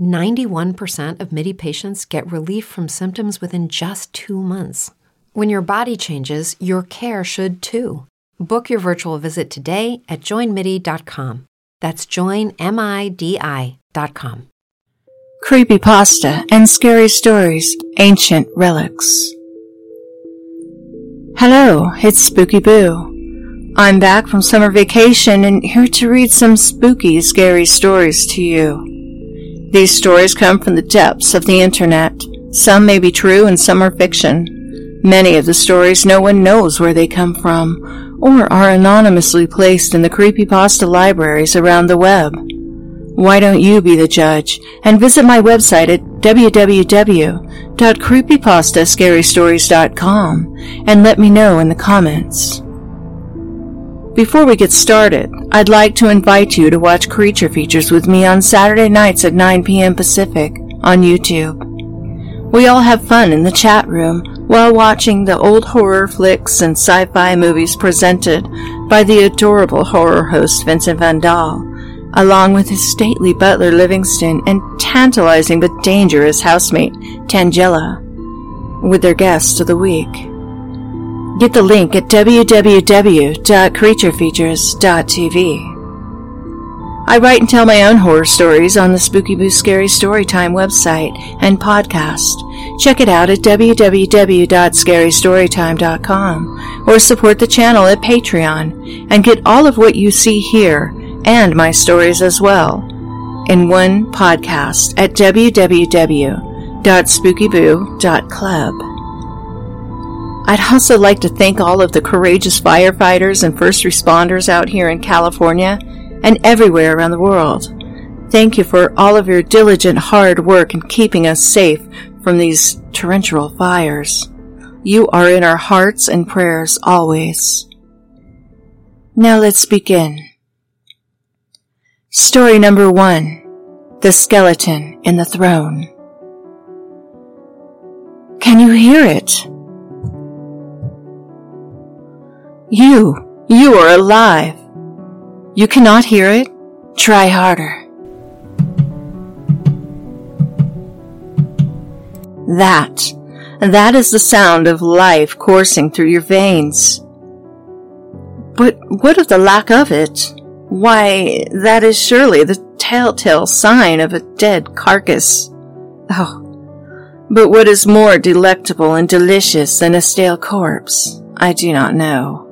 91% of MIDI patients get relief from symptoms within just two months. When your body changes, your care should too. Book your virtual visit today at joinmidi.com. That's joinmidi.com. Creepypasta and scary stories, ancient relics. Hello, it's Spooky Boo. I'm back from summer vacation and here to read some spooky, scary stories to you. These stories come from the depths of the internet. Some may be true and some are fiction. Many of the stories no one knows where they come from or are anonymously placed in the creepypasta libraries around the web. Why don't you be the judge and visit my website at www.creepypastascarystories.com and let me know in the comments. Before we get started, I'd like to invite you to watch Creature Features with me on Saturday nights at 9 p.m. Pacific on YouTube. We all have fun in the chat room while watching the old horror flicks and sci-fi movies presented by the adorable horror host Vincent Van Dahl along with his stately butler Livingston and tantalizing but dangerous housemate Tangela, with their guest of the week. Get the link at www.creaturefeatures.tv. I write and tell my own horror stories on the Spooky Boo Scary Storytime website and podcast. Check it out at www.scarystorytime.com or support the channel at Patreon and get all of what you see here and my stories as well in one podcast at www.spookyboo.club. I'd also like to thank all of the courageous firefighters and first responders out here in California and everywhere around the world. Thank you for all of your diligent hard work in keeping us safe from these torrential fires. You are in our hearts and prayers always. Now let's begin. Story number one The Skeleton in the Throne. Can you hear it? You, you are alive. You cannot hear it? Try harder. That, that is the sound of life coursing through your veins. But what of the lack of it? Why, that is surely the telltale sign of a dead carcass. Oh, but what is more delectable and delicious than a stale corpse? I do not know.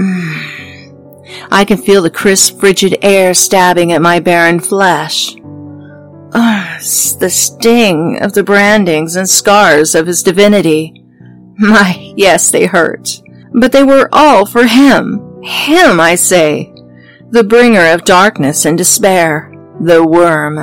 Mm. I can feel the crisp, frigid air stabbing at my barren flesh. Oh, the sting of the brandings and scars of his divinity. My, yes, they hurt. But they were all for him. Him, I say the bringer of darkness and despair, the worm.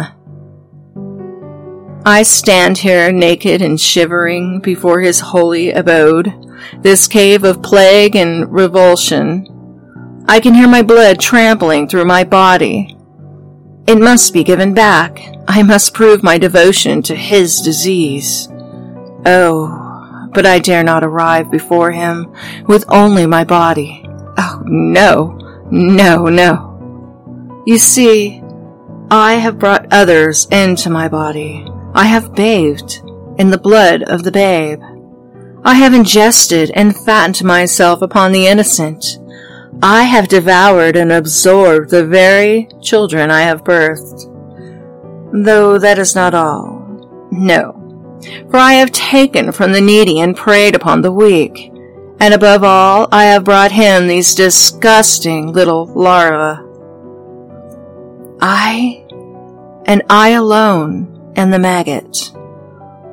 I stand here naked and shivering before his holy abode, this cave of plague and revulsion. I can hear my blood trampling through my body. It must be given back. I must prove my devotion to his disease. Oh, but I dare not arrive before him with only my body. Oh, no. No, no. You see, I have brought others into my body. I have bathed in the blood of the babe. I have ingested and fattened myself upon the innocent. I have devoured and absorbed the very children I have birthed. Though that is not all. No. For I have taken from the needy and preyed upon the weak. And above all, I have brought him these disgusting little larvae. I, and I alone, am the maggot,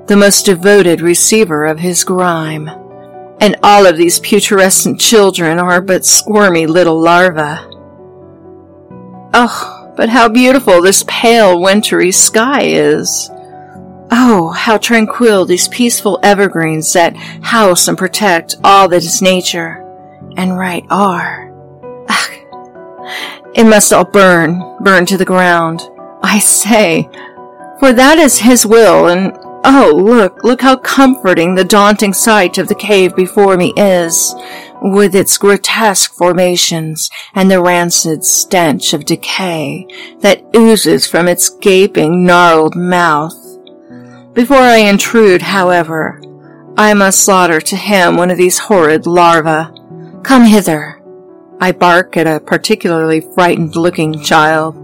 the most devoted receiver of his grime and all of these putrescent children are but squirmy little larvae. Oh, but how beautiful this pale wintry sky is! Oh, how tranquil these peaceful evergreens that house and protect all that is nature and right are. Ugh. It must all burn, burn to the ground. I say, for that is his will and Oh, look, look how comforting the daunting sight of the cave before me is, with its grotesque formations and the rancid stench of decay that oozes from its gaping, gnarled mouth. Before I intrude, however, I must slaughter to him one of these horrid larvae. Come hither. I bark at a particularly frightened looking child.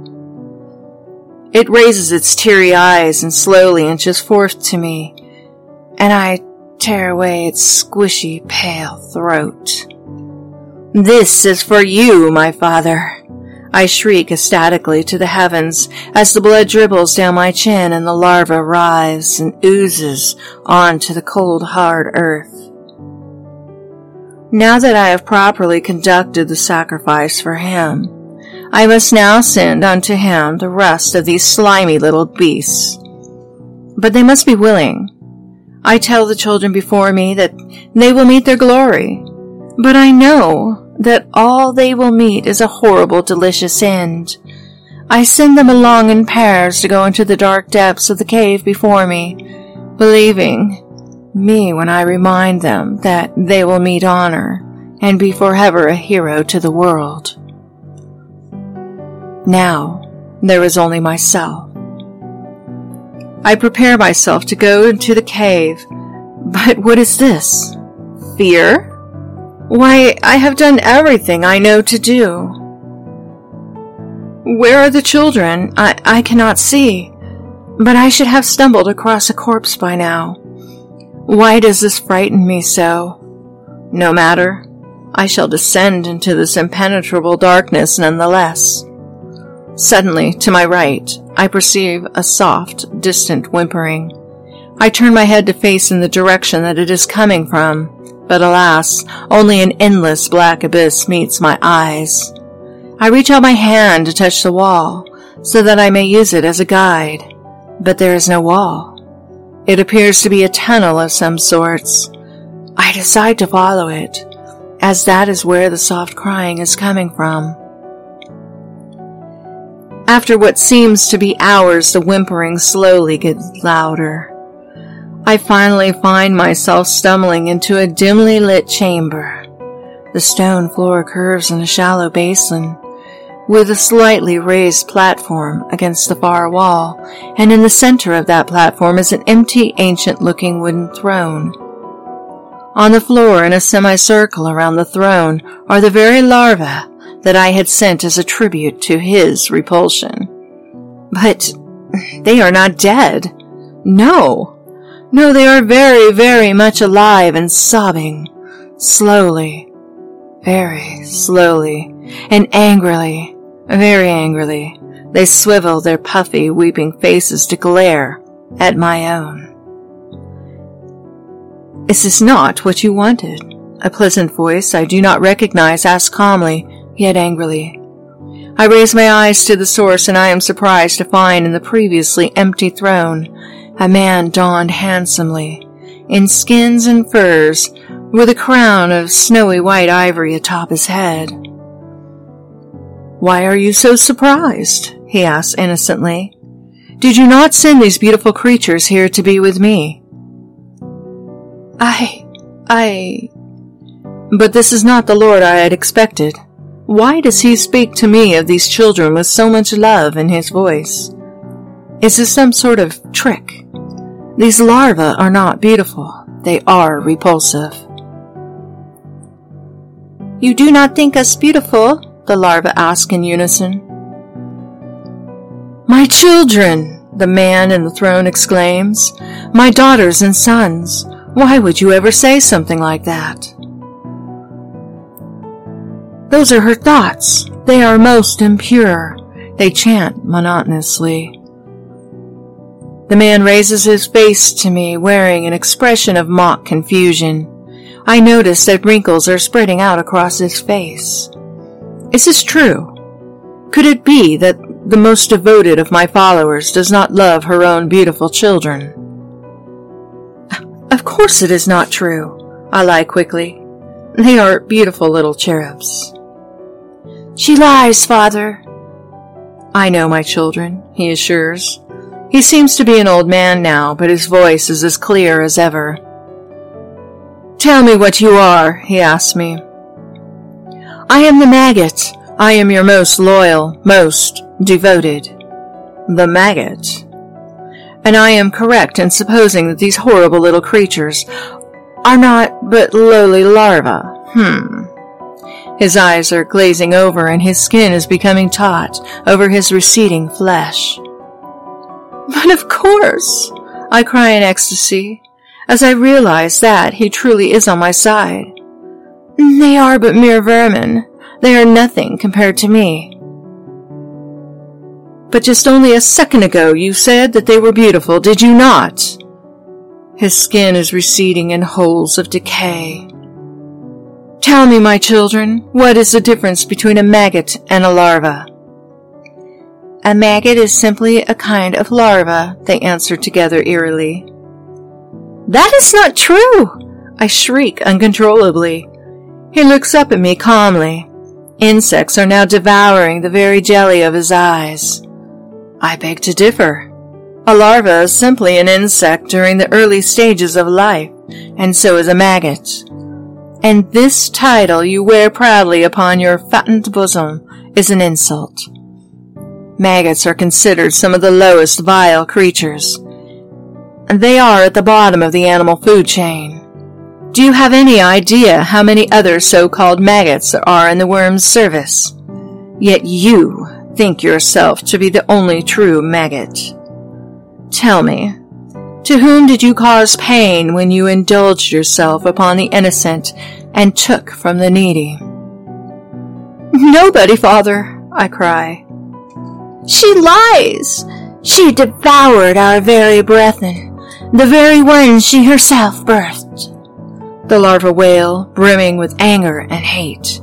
It raises its teary eyes and slowly inches forth to me, and I tear away its squishy, pale throat. This is for you, my father. I shriek ecstatically to the heavens as the blood dribbles down my chin and the larva writhes and oozes onto the cold, hard earth. Now that I have properly conducted the sacrifice for him, I must now send unto him the rest of these slimy little beasts. But they must be willing. I tell the children before me that they will meet their glory, but I know that all they will meet is a horrible, delicious end. I send them along in pairs to go into the dark depths of the cave before me, believing me when I remind them that they will meet honor and be forever a hero to the world. Now, there is only myself. I prepare myself to go into the cave, but what is this? Fear? Why, I have done everything I know to do. Where are the children? I, I cannot see, but I should have stumbled across a corpse by now. Why does this frighten me so? No matter. I shall descend into this impenetrable darkness nonetheless. Suddenly, to my right, I perceive a soft, distant whimpering. I turn my head to face in the direction that it is coming from, but alas, only an endless black abyss meets my eyes. I reach out my hand to touch the wall, so that I may use it as a guide, but there is no wall. It appears to be a tunnel of some sorts. I decide to follow it, as that is where the soft crying is coming from. After what seems to be hours, the whimpering slowly gets louder. I finally find myself stumbling into a dimly lit chamber. The stone floor curves in a shallow basin, with a slightly raised platform against the far wall, and in the center of that platform is an empty, ancient looking wooden throne. On the floor in a semicircle around the throne are the very larvae that I had sent as a tribute to his repulsion. But they are not dead. No. No, they are very, very much alive and sobbing. Slowly. Very slowly. And angrily. Very angrily. They swivel their puffy, weeping faces to glare at my own. Is this not what you wanted? A pleasant voice I do not recognize asks calmly, yet angrily. I raise my eyes to the source and I am surprised to find in the previously empty throne a man donned handsomely, in skins and furs, with a crown of snowy white ivory atop his head. Why are you so surprised? he asks innocently. Did you not send these beautiful creatures here to be with me? I, I, but this is not the Lord I had expected. Why does he speak to me of these children with so much love in his voice? Is this some sort of trick? These larvae are not beautiful. They are repulsive. You do not think us beautiful? the larvae ask in unison. My children, the man in the throne exclaims. My daughters and sons. Why would you ever say something like that? Those are her thoughts. They are most impure. They chant monotonously. The man raises his face to me, wearing an expression of mock confusion. I notice that wrinkles are spreading out across his face. Is this true? Could it be that the most devoted of my followers does not love her own beautiful children? Of course it is not true, I lie quickly. They are beautiful little cherubs. She lies, father. I know my children, he assures. He seems to be an old man now, but his voice is as clear as ever. Tell me what you are, he asks me. I am the maggot. I am your most loyal, most devoted. The maggot. And I am correct in supposing that these horrible little creatures are not but lowly larvae. Hmm. His eyes are glazing over and his skin is becoming taut over his receding flesh. But of course, I cry in ecstasy as I realize that he truly is on my side. They are but mere vermin. They are nothing compared to me. But just only a second ago you said that they were beautiful, did you not? His skin is receding in holes of decay. Tell me, my children, what is the difference between a maggot and a larva? A maggot is simply a kind of larva, they answered together eerily. That is not true! I shriek uncontrollably. He looks up at me calmly. Insects are now devouring the very jelly of his eyes. I beg to differ. A larva is simply an insect during the early stages of life, and so is a maggot. And this title you wear proudly upon your fattened bosom is an insult. Maggots are considered some of the lowest vile creatures, and they are at the bottom of the animal food chain. Do you have any idea how many other so-called maggots there are in the worm's service? Yet you think yourself to be the only true maggot. Tell me, to whom did you cause pain when you indulged yourself upon the innocent and took from the needy? Nobody, father, I cry. She lies! She devoured our very brethren, the very ones she herself birthed the larva wail, brimming with anger and hate.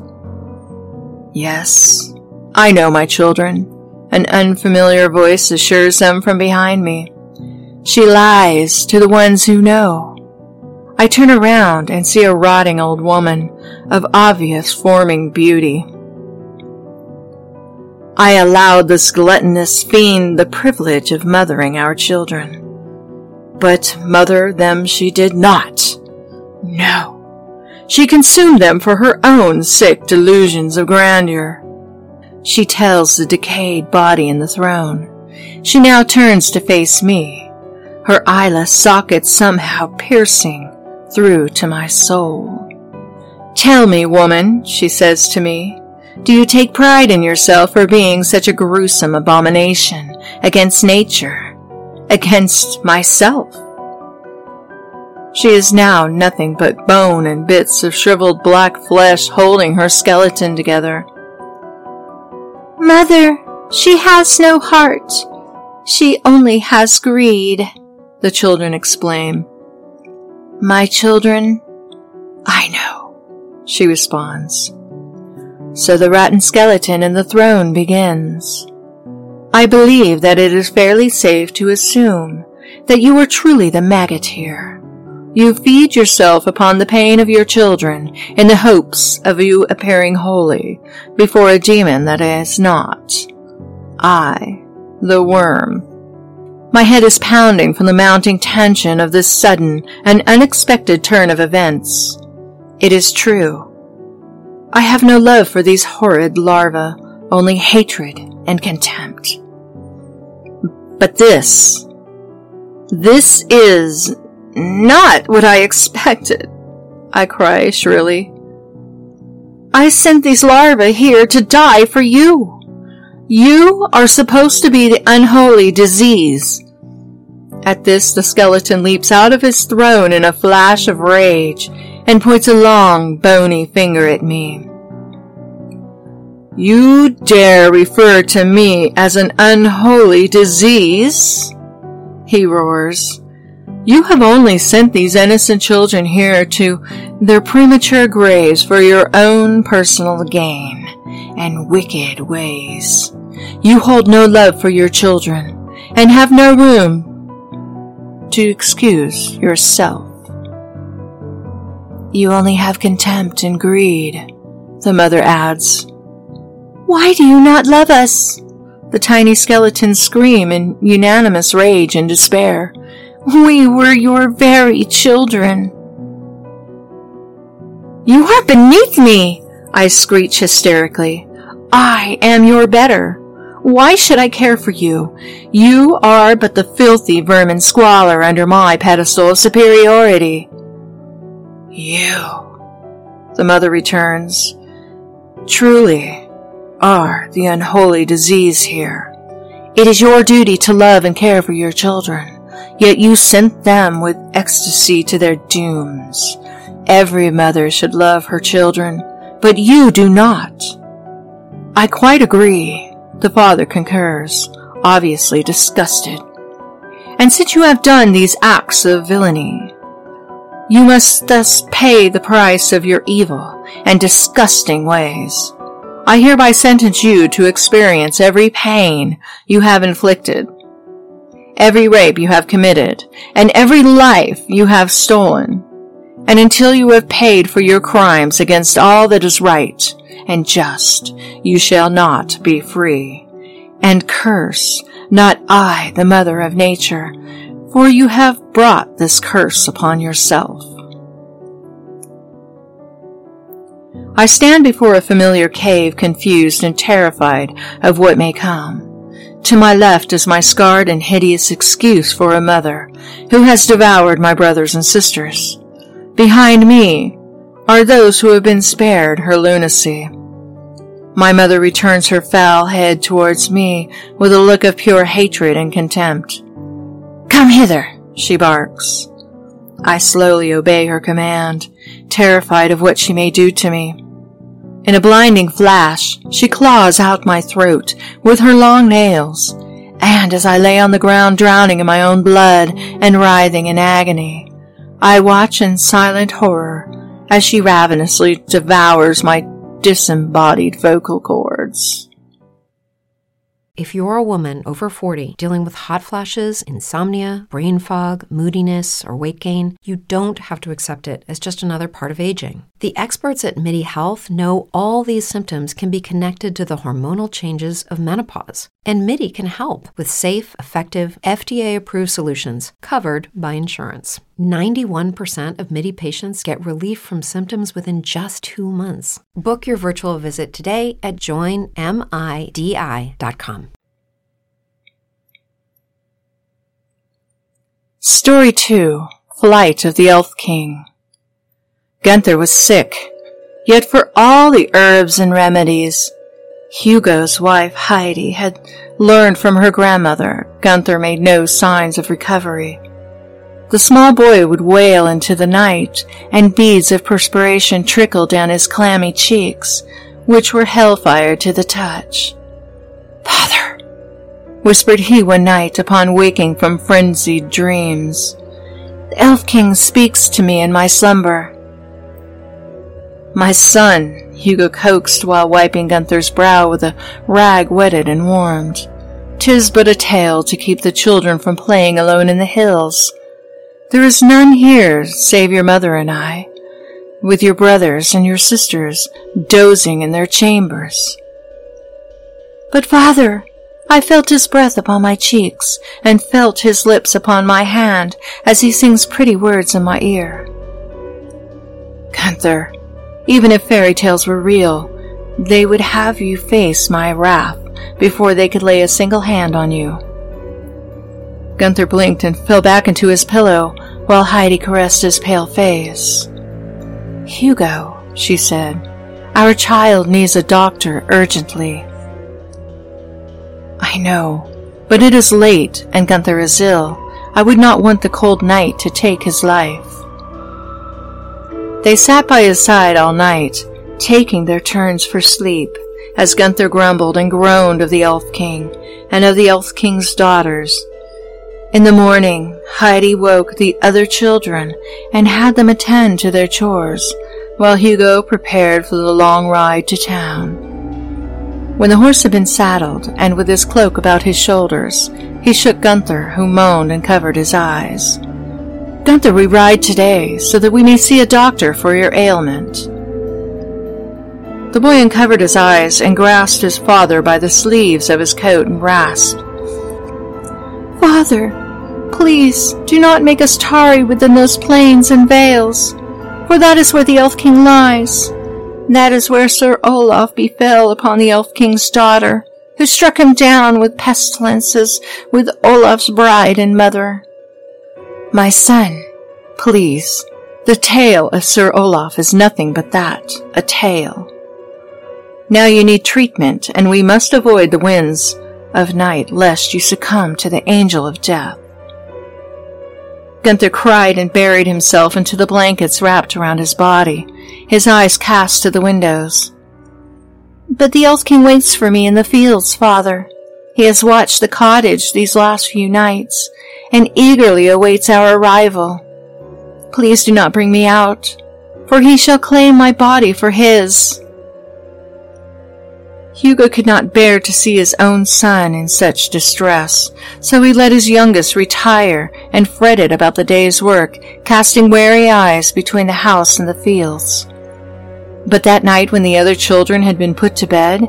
Yes, I know my children. An unfamiliar voice assures them from behind me. She lies to the ones who know. I turn around and see a rotting old woman of obvious forming beauty. I allowed this gluttonous fiend the privilege of mothering our children. But mother them she did not. No. She consumed them for her own sick delusions of grandeur. She tells the decayed body in the throne. She now turns to face me, her eyeless sockets somehow piercing through to my soul. Tell me, woman, she says to me, do you take pride in yourself for being such a gruesome abomination against nature, against myself? She is now nothing but bone and bits of shriveled black flesh holding her skeleton together. Mother, she has no heart. She only has greed, the children exclaim. My children, I know, she responds. So the rotten skeleton in the throne begins. I believe that it is fairly safe to assume that you are truly the maggot here. You feed yourself upon the pain of your children in the hopes of you appearing holy before a demon that is not. I, the worm. My head is pounding from the mounting tension of this sudden and unexpected turn of events. It is true. I have no love for these horrid larvae, only hatred and contempt. But this, this is not what I expected, I cry shrilly. I sent these larvae here to die for you. You are supposed to be the unholy disease. At this, the skeleton leaps out of his throne in a flash of rage and points a long, bony finger at me. You dare refer to me as an unholy disease? He roars. You have only sent these innocent children here to their premature graves for your own personal gain and wicked ways. You hold no love for your children and have no room to excuse yourself. You only have contempt and greed, the mother adds. Why do you not love us? The tiny skeletons scream in unanimous rage and despair. We were your very children. You are beneath me, I screech hysterically. I am your better. Why should I care for you? You are but the filthy vermin squalor under my pedestal of superiority. You, the mother returns, truly are the unholy disease here. It is your duty to love and care for your children, yet you sent them with ecstasy to their dooms. Every mother should love her children, but you do not. I quite agree the father concurs, obviously disgusted. And since you have done these acts of villainy, you must thus pay the price of your evil and disgusting ways. I hereby sentence you to experience every pain you have inflicted, every rape you have committed, and every life you have stolen. And until you have paid for your crimes against all that is right and just, you shall not be free. And curse not I, the mother of nature, for you have brought this curse upon yourself. I stand before a familiar cave, confused and terrified of what may come. To my left is my scarred and hideous excuse for a mother who has devoured my brothers and sisters. Behind me are those who have been spared her lunacy. My mother returns her foul head towards me with a look of pure hatred and contempt. Come hither, she barks. I slowly obey her command, terrified of what she may do to me. In a blinding flash, she claws out my throat with her long nails, and as I lay on the ground drowning in my own blood and writhing in agony, I watch in silent horror as she ravenously devours my disembodied vocal cords. If you're a woman over 40 dealing with hot flashes, insomnia, brain fog, moodiness, or weight gain, you don't have to accept it as just another part of aging. The experts at MIDI Health know all these symptoms can be connected to the hormonal changes of menopause. And MIDI can help with safe, effective, FDA approved solutions covered by insurance. 91% of MIDI patients get relief from symptoms within just two months. Book your virtual visit today at joinmidi.com. Story 2 Flight of the Elf King. Gunther was sick, yet for all the herbs and remedies, Hugo's wife, Heidi, had learned from her grandmother Gunther made no signs of recovery. The small boy would wail into the night, and beads of perspiration trickled down his clammy cheeks, which were hellfire to the touch. Father, whispered he one night upon waking from frenzied dreams. The Elf King speaks to me in my slumber. My son, Hugo coaxed while wiping Gunther's brow with a rag wetted and warmed. Tis but a tale to keep the children from playing alone in the hills. There is none here save your mother and I, with your brothers and your sisters dozing in their chambers. But father, I felt his breath upon my cheeks and felt his lips upon my hand as he sings pretty words in my ear. Gunther, Even if fairy tales were real, they would have you face my wrath before they could lay a single hand on you. Gunther blinked and fell back into his pillow while Heidi caressed his pale face. Hugo, she said, our child needs a doctor urgently. I know, but it is late and Gunther is ill. I would not want the cold night to take his life. They sat by his side all night, taking their turns for sleep, as Gunther grumbled and groaned of the Elf King and of the Elf King's daughters. In the morning, Heidi woke the other children and had them attend to their chores, while Hugo prepared for the long ride to town. When the horse had been saddled, and with his cloak about his shoulders, he shook Gunther, who moaned and covered his eyes. Gunther, we ride today, so that we may see a doctor for your ailment. The boy uncovered his eyes and grasped his father by the sleeves of his coat and rasped, Father, please do not make us tarry within those plains and vales, for that is where the Elf King lies. That is where Sir Olaf befell upon the Elf King's daughter, who struck him down with pestilences with Olaf's bride and mother. My son, please, the tale of Sir Olaf is nothing but that, a tale. Now you need treatment, and we must avoid the winds of night lest you succumb to the angel of death. Gunther cried and buried himself into the blankets wrapped around his body, his eyes cast to the windows. But the Elf King waits for me in the fields, father. He has watched the cottage these last few nights, and eagerly awaits our arrival. Please do not bring me out, for he shall claim my body for his. Hugo could not bear to see his own son in such distress, so he let his youngest retire and fretted about the day's work, casting wary eyes between the house and the fields. But that night when the other children had been put to bed,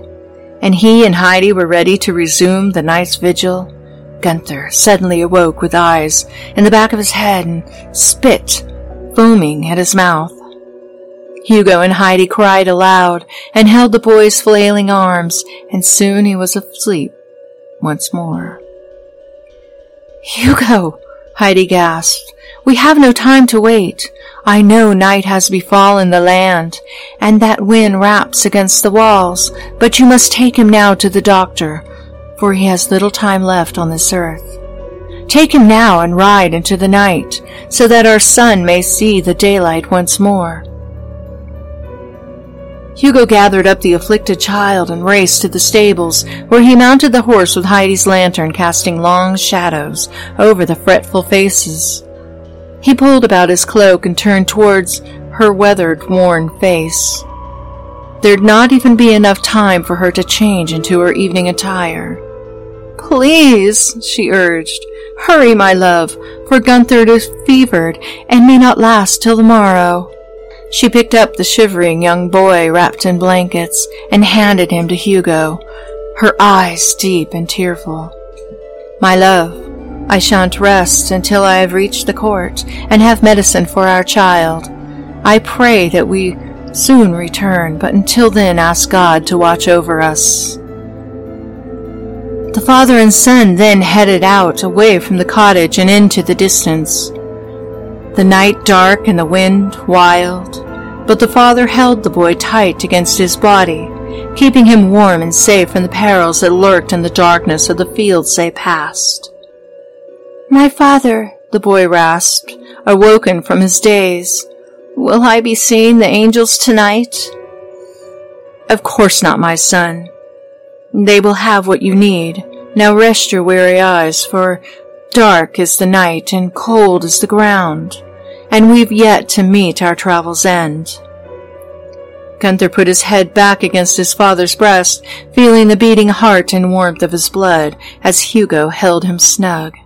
and he and Heidi were ready to resume the night's vigil, Gunther suddenly awoke with eyes in the back of his head and spit foaming at his mouth. Hugo and Heidi cried aloud and held the boy's flailing arms, and soon he was asleep once more. Hugo, Heidi gasped, we have no time to wait. I know night has befallen the land, and that wind raps against the walls, but you must take him now to the doctor, for he has little time left on this earth. Take him now and ride into the night, so that our son may see the daylight once more. Hugo gathered up the afflicted child and raced to the stables, where he mounted the horse with Heidi's lantern casting long shadows over the fretful faces. He pulled about his cloak and turned towards her weathered, worn face. There'd not even be enough time for her to change into her evening attire. Please, she urged, hurry, my love, for Gunther is fevered and may not last till the morrow. She picked up the shivering young boy wrapped in blankets and handed him to Hugo, her eyes deep and tearful. My love, I shan't rest until I have reached the court and have medicine for our child. I pray that we soon return, but until then ask God to watch over us. The father and son then headed out away from the cottage and into the distance the night dark and the wind wild, but the father held the boy tight against his body, keeping him warm and safe from the perils that lurked in the darkness of the fields they passed. My father, the boy rasped, awoken from his daze, will I be seeing the angels tonight? Of course not, my son. They will have what you need. Now rest your weary eyes, for dark is the night and cold is the ground and we've yet to meet our travel's end. Gunther put his head back against his father's breast, feeling the beating heart and warmth of his blood as Hugo held him snug.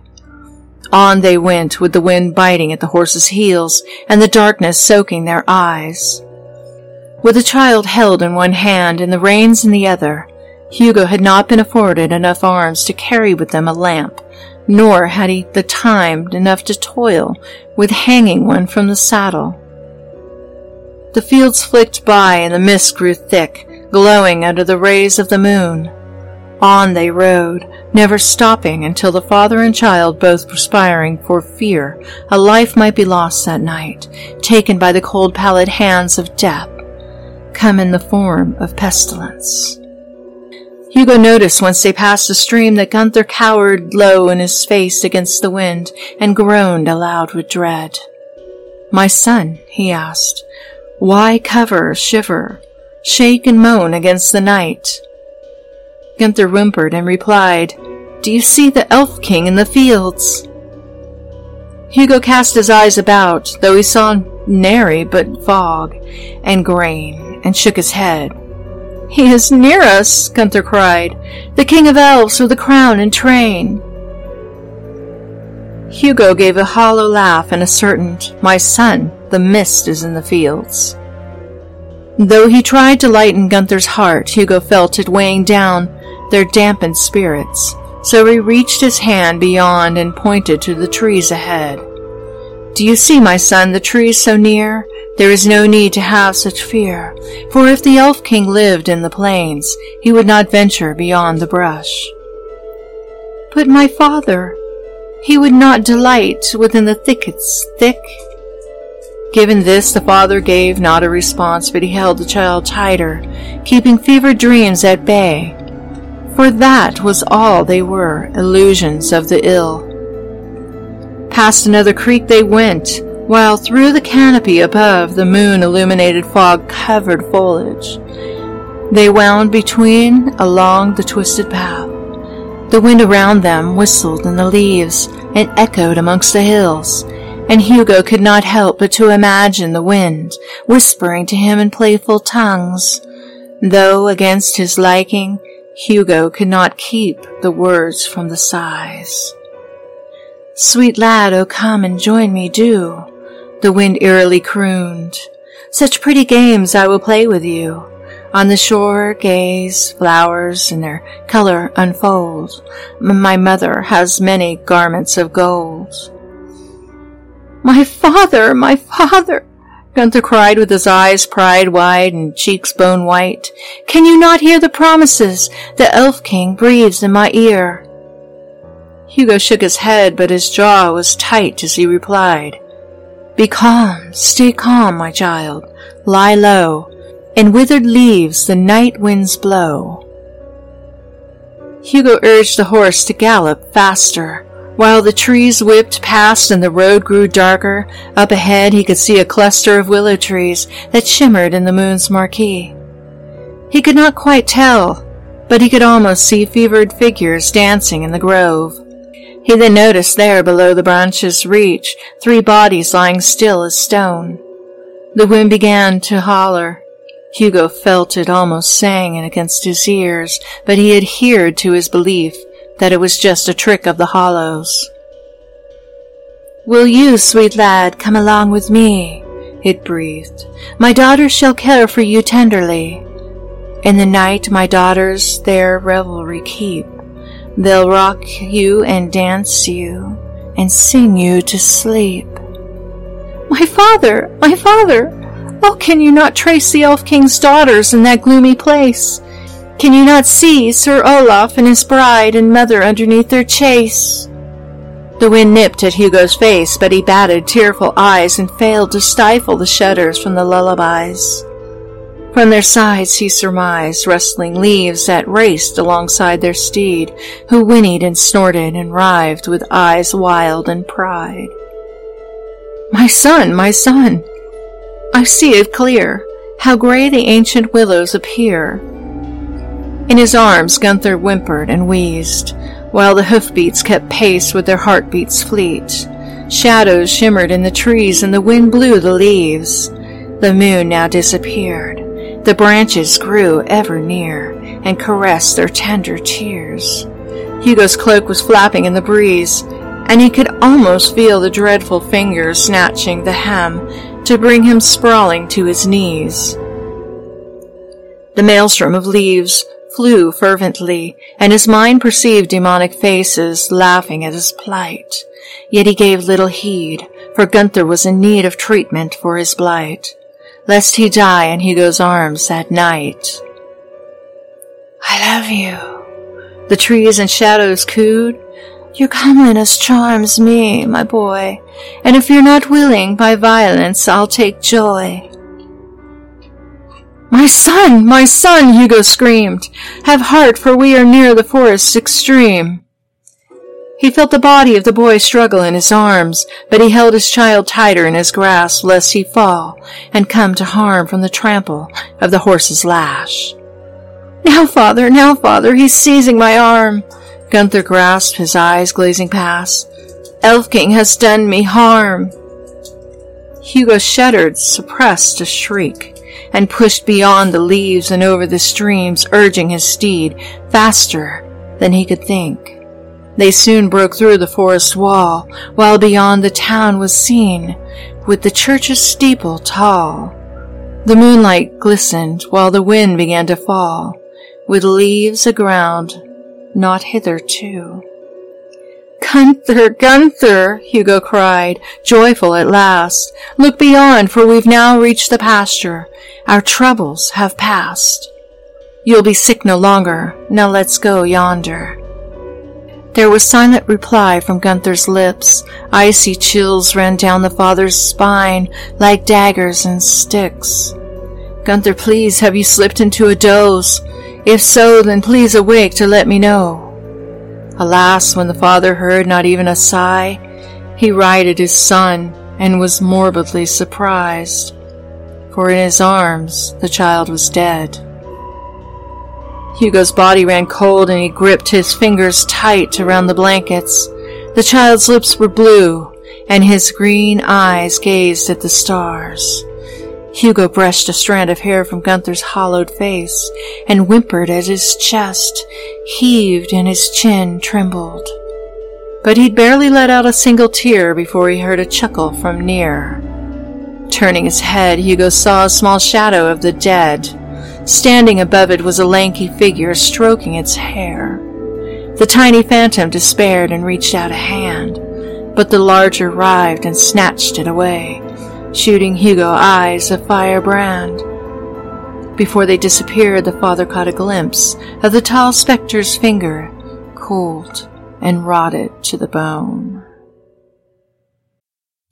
On they went with the wind biting at the horses' heels and the darkness soaking their eyes. With the child held in one hand and the reins in the other, Hugo had not been afforded enough arms to carry with them a lamp nor had he the time enough to toil with hanging one from the saddle. The fields flicked by and the mist grew thick, glowing under the rays of the moon. On they rode, never stopping until the father and child both perspiring for fear a life might be lost that night, taken by the cold pallid hands of death, come in the form of pestilence. Hugo noticed once they passed the stream that Gunther cowered low in his face against the wind and groaned aloud with dread. My son, he asked, why cover, shiver, shake and moan against the night? Gunther whimpered and replied, Do you see the elf king in the fields? Hugo cast his eyes about, though he saw nary but fog and grain, and shook his head. He is near us, Gunther cried, the king of elves with the crown and train. Hugo gave a hollow laugh and ascertained, My son, the mist is in the fields. Though he tried to lighten Gunther's heart, Hugo felt it weighing down their dampened spirits, so he reached his hand beyond and pointed to the trees ahead. Do you see, my son, the trees so near? There is no need to have such fear, for if the Elf King lived in the plains, he would not venture beyond the brush. But my father, he would not delight within the thickets thick. Given this, the father gave not a response, but he held the child tighter, keeping fevered dreams at bay. For that was all they were, illusions of the ill. Past another creek they went, while through the canopy above the moon illuminated fog covered foliage. They wound between along the twisted path. The wind around them whistled in the leaves and echoed amongst the hills, and Hugo could not help but to imagine the wind whispering to him in playful tongues, though against his liking Hugo could not keep the words from the sighs. Sweet lad, oh come and join me, do the wind eerily crooned. Such pretty games I will play with you. On the shore gaze, flowers in their color unfold. My mother has many garments of gold. My father, my father, Gunther cried with his eyes pried wide and cheeks bone white. Can you not hear the promises the Elf King breathes in my ear? Hugo shook his head, but his jaw was tight as he replied, be calm, stay calm, my child. Lie low. In withered leaves the night winds blow. Hugo urged the horse to gallop faster. While the trees whipped past and the road grew darker, up ahead he could see a cluster of willow trees that shimmered in the moon's marquee. He could not quite tell, but he could almost see fevered figures dancing in the grove. He then noticed there below the branch's reach three bodies lying still as stone. The wind began to holler. Hugo felt it almost singing against his ears, but he adhered to his belief that it was just a trick of the hollows. Will you, sweet lad, come along with me? It breathed. My daughters shall care for you tenderly. In the night my daughters their revelry keep. They'll rock you and dance you and sing you to sleep. My father, my father, oh, can you not trace the Elf King's daughters in that gloomy place? Can you not see Sir Olaf and his bride and mother underneath their chase? The wind nipped at Hugo's face, but he batted tearful eyes and failed to stifle the shudders from the lullabies. From their sides he surmised rustling leaves that raced alongside their steed, who whinnied and snorted and writhed with eyes wild in pride. My son, my son! I see it clear, how gray the ancient willows appear. In his arms Gunther whimpered and wheezed, while the hoofbeats kept pace with their heartbeats fleet. Shadows shimmered in the trees and the wind blew the leaves. The moon now disappeared. The branches grew ever near and caressed their tender tears. Hugo's cloak was flapping in the breeze, and he could almost feel the dreadful fingers snatching the hem to bring him sprawling to his knees. The maelstrom of leaves flew fervently, and his mind perceived demonic faces laughing at his plight. Yet he gave little heed, for Gunther was in need of treatment for his blight. Lest he die in Hugo's arms that night. I love you. The trees and shadows cooed. Your comeliness charms me, my boy, and if you're not willing by violence, I'll take joy. My son, my son, Hugo screamed. Have heart, for we are near the forest's extreme. He felt the body of the boy struggle in his arms, but he held his child tighter in his grasp lest he fall and come to harm from the trample of the horse's lash. Now, father, now, father, he's seizing my arm. Gunther grasped, his eyes glazing past. Elf King has done me harm. Hugo shuddered, suppressed a shriek and pushed beyond the leaves and over the streams, urging his steed faster than he could think. They soon broke through the forest wall, while beyond the town was seen, with the church's steeple tall. The moonlight glistened while the wind began to fall, with leaves aground, not hitherto. Gunther, Gunther, Hugo cried, joyful at last. Look beyond, for we've now reached the pasture. Our troubles have passed. You'll be sick no longer. Now let's go yonder. There was silent reply from Gunther's lips. Icy chills ran down the father's spine like daggers and sticks. Gunther, please, have you slipped into a doze? If so, then please awake to let me know. Alas, when the father heard not even a sigh, he righted his son and was morbidly surprised, for in his arms the child was dead. Hugo's body ran cold and he gripped his fingers tight around the blankets. The child's lips were blue and his green eyes gazed at the stars. Hugo brushed a strand of hair from Gunther's hollowed face and whimpered as his chest heaved and his chin trembled. But he'd barely let out a single tear before he heard a chuckle from near. Turning his head, Hugo saw a small shadow of the dead. Standing above it was a lanky figure stroking its hair. The tiny phantom despaired and reached out a hand, but the larger writhed and snatched it away shooting Hugo eyes of firebrand. Before they disappeared, the father caught a glimpse of the tall specter's finger, cold and rotted to the bone.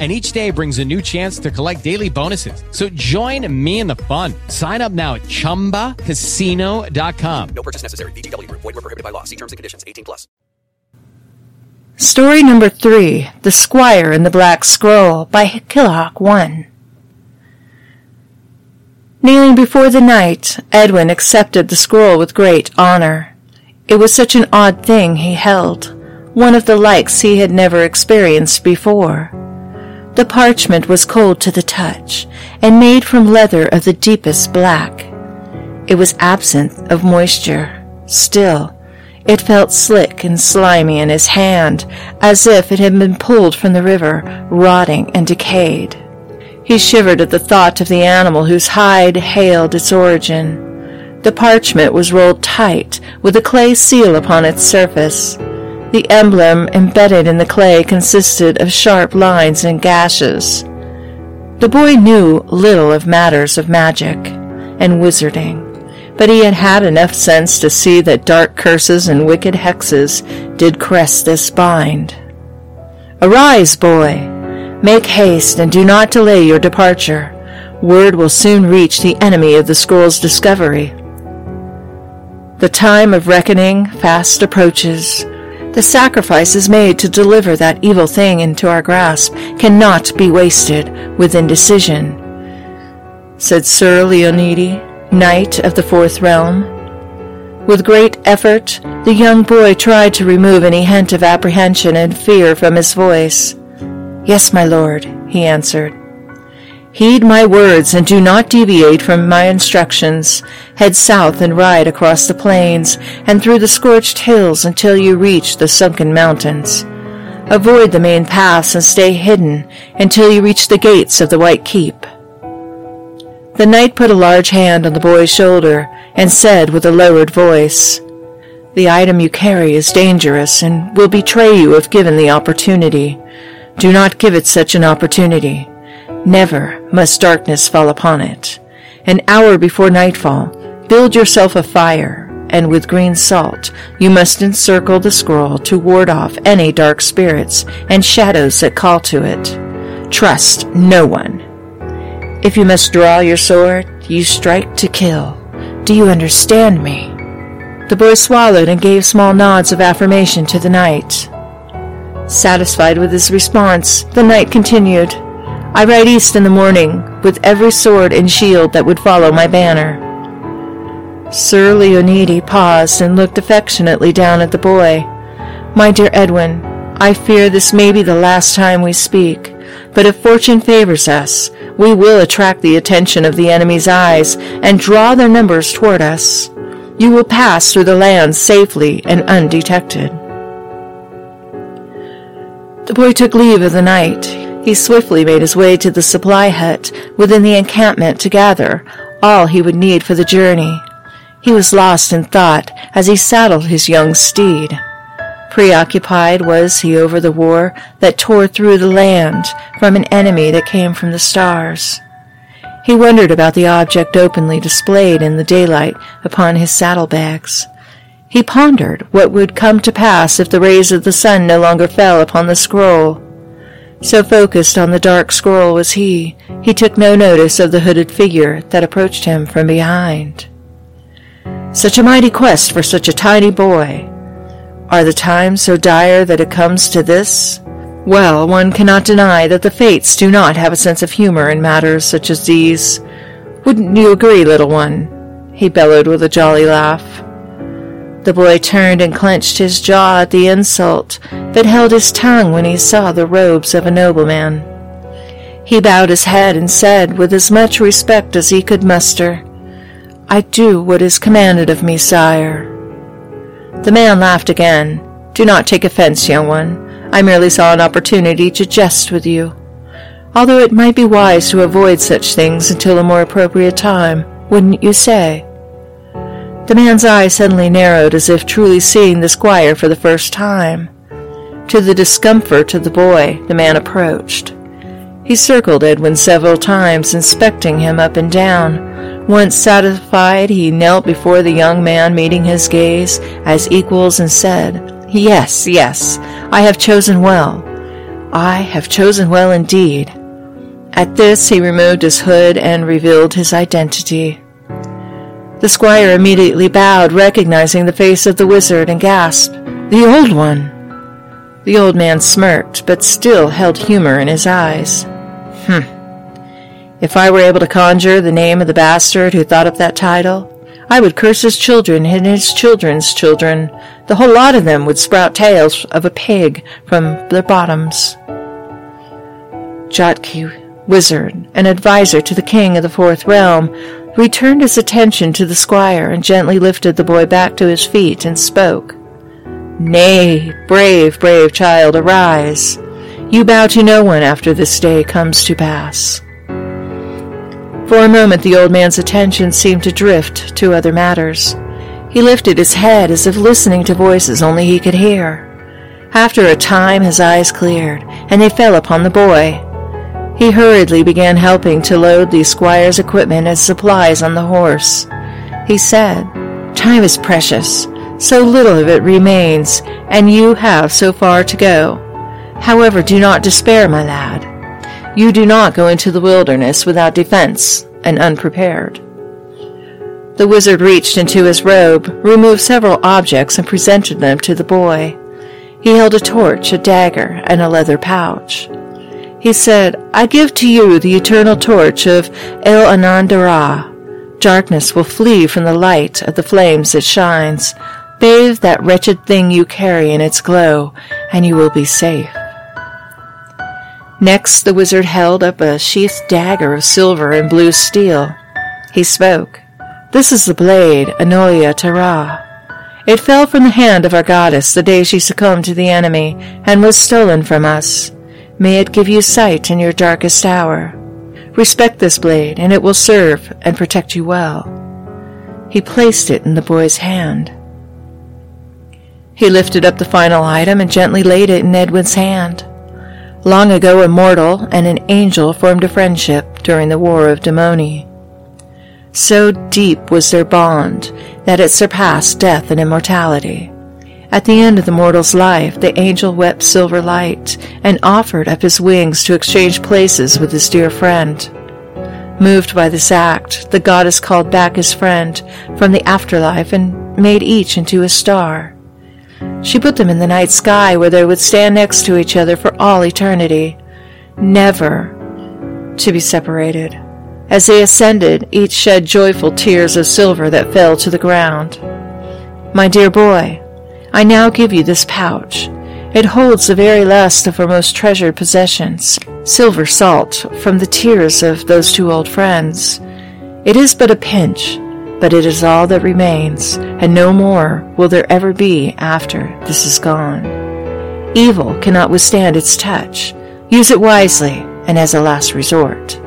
and each day brings a new chance to collect daily bonuses. So join me in the fun. Sign up now at ChumbaCasino.com. No purchase necessary. VGW. Void were prohibited by law. See terms and conditions. 18 plus. Story number three, The Squire and the Black Scroll by Killahawk 1. Kneeling before the knight, Edwin accepted the scroll with great honor. It was such an odd thing he held, one of the likes he had never experienced before. The parchment was cold to the touch and made from leather of the deepest black. It was absent of moisture. Still, it felt slick and slimy in his hand, as if it had been pulled from the river, rotting and decayed. He shivered at the thought of the animal whose hide hailed its origin. The parchment was rolled tight, with a clay seal upon its surface. The emblem embedded in the clay consisted of sharp lines and gashes. The boy knew little of matters of magic and wizarding, but he had had enough sense to see that dark curses and wicked hexes did crest this bind. Arise, boy! Make haste and do not delay your departure. Word will soon reach the enemy of the scroll's discovery. The time of reckoning fast approaches. The sacrifices made to deliver that evil thing into our grasp cannot be wasted with indecision, said Sir Leonidi, Knight of the Fourth Realm. With great effort, the young boy tried to remove any hint of apprehension and fear from his voice. Yes, my lord, he answered. Heed my words and do not deviate from my instructions. Head south and ride across the plains and through the scorched hills until you reach the sunken mountains. Avoid the main paths and stay hidden until you reach the gates of the White Keep. The knight put a large hand on the boy's shoulder and said with a lowered voice, The item you carry is dangerous and will betray you if given the opportunity. Do not give it such an opportunity. Never must darkness fall upon it. An hour before nightfall, build yourself a fire, and with green salt you must encircle the scroll to ward off any dark spirits and shadows that call to it. Trust no one. If you must draw your sword, you strike to kill. Do you understand me? The boy swallowed and gave small nods of affirmation to the knight. Satisfied with his response, the knight continued, I ride east in the morning, with every sword and shield that would follow my banner. Sir Leonidi paused and looked affectionately down at the boy. My dear Edwin, I fear this may be the last time we speak, but if fortune favors us, we will attract the attention of the enemy's eyes and draw their numbers toward us. You will pass through the land safely and undetected. The boy took leave of the knight. He swiftly made his way to the supply hut within the encampment to gather all he would need for the journey. He was lost in thought as he saddled his young steed. Preoccupied was he over the war that tore through the land from an enemy that came from the stars. He wondered about the object openly displayed in the daylight upon his saddlebags. He pondered what would come to pass if the rays of the sun no longer fell upon the scroll. So focused on the dark scroll was he, he took no notice of the hooded figure that approached him from behind. Such a mighty quest for such a tiny boy. Are the times so dire that it comes to this? Well, one cannot deny that the fates do not have a sense of humor in matters such as these. Wouldn't you agree, little one? He bellowed with a jolly laugh. The boy turned and clenched his jaw at the insult, but held his tongue when he saw the robes of a nobleman. He bowed his head and said, with as much respect as he could muster, I do what is commanded of me, sire. The man laughed again. Do not take offense, young one. I merely saw an opportunity to jest with you. Although it might be wise to avoid such things until a more appropriate time, wouldn't you say? The man's eyes suddenly narrowed as if truly seeing the squire for the first time. To the discomfort of the boy, the man approached. He circled Edwin several times, inspecting him up and down. Once satisfied, he knelt before the young man, meeting his gaze as equals, and said, Yes, yes, I have chosen well. I have chosen well indeed. At this, he removed his hood and revealed his identity. The squire immediately bowed, recognizing the face of the wizard, and gasped, The old one! The old man smirked, but still held humor in his eyes. Hm. If I were able to conjure the name of the bastard who thought up that title, I would curse his children and his children's children. The whole lot of them would sprout tails of a pig from their bottoms. Jotki, wizard, and adviser to the king of the fourth realm, returned his attention to the squire and gently lifted the boy back to his feet and spoke. Nay, brave, brave child, arise. You bow to no one after this day comes to pass. For a moment the old man's attention seemed to drift to other matters. He lifted his head as if listening to voices only he could hear. After a time, his eyes cleared, and they fell upon the boy. He hurriedly began helping to load the squire's equipment and supplies on the horse. He said, Time is precious. So little of it remains, and you have so far to go. However, do not despair, my lad. You do not go into the wilderness without defense and unprepared. The wizard reached into his robe, removed several objects, and presented them to the boy. He held a torch, a dagger, and a leather pouch. He said, I give to you the eternal torch of El Anandara. Darkness will flee from the light of the flames it shines. Bathe that wretched thing you carry in its glow, and you will be safe. Next, the wizard held up a sheathed dagger of silver and blue steel. He spoke. This is the blade, Anoia Tara. It fell from the hand of our goddess the day she succumbed to the enemy and was stolen from us. May it give you sight in your darkest hour. Respect this blade, and it will serve and protect you well. He placed it in the boy's hand. He lifted up the final item and gently laid it in Edwin's hand. Long ago, a mortal and an angel formed a friendship during the War of Demoni. So deep was their bond that it surpassed death and immortality. At the end of the mortal's life, the angel wept silver light and offered up his wings to exchange places with his dear friend. Moved by this act, the goddess called back his friend from the afterlife and made each into a star. She put them in the night sky where they would stand next to each other for all eternity, never to be separated. As they ascended, each shed joyful tears of silver that fell to the ground. My dear boy, I now give you this pouch. It holds the very last of our most treasured possessions, silver salt from the tears of those two old friends. It is but a pinch, but it is all that remains, and no more will there ever be after this is gone. Evil cannot withstand its touch. Use it wisely and as a last resort.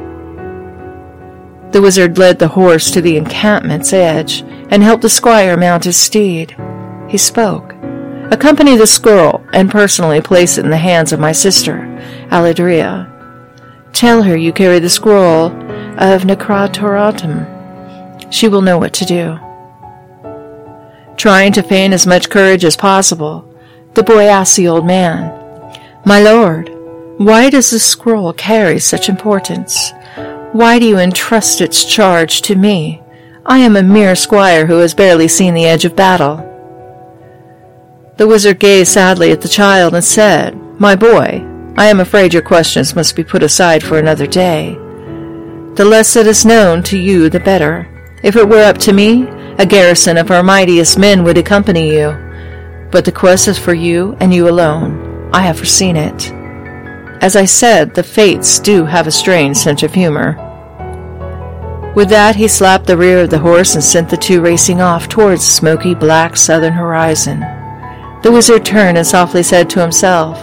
The wizard led the horse to the encampment's edge and helped the squire mount his steed. He spoke. Accompany the scroll and personally place it in the hands of my sister, Aladria. Tell her you carry the scroll of Necratoratum she will know what to do. Trying to feign as much courage as possible, the boy asked the old man, My lord, why does this scroll carry such importance? Why do you entrust its charge to me? I am a mere squire who has barely seen the edge of battle. The wizard gazed sadly at the child and said, My boy, I am afraid your questions must be put aside for another day. The less that is known to you, the better. If it were up to me, a garrison of our mightiest men would accompany you. But the quest is for you and you alone. I have foreseen it. As I said, the fates do have a strange sense of humor. With that, he slapped the rear of the horse and sent the two racing off towards the smoky black southern horizon. The wizard turned and softly said to himself,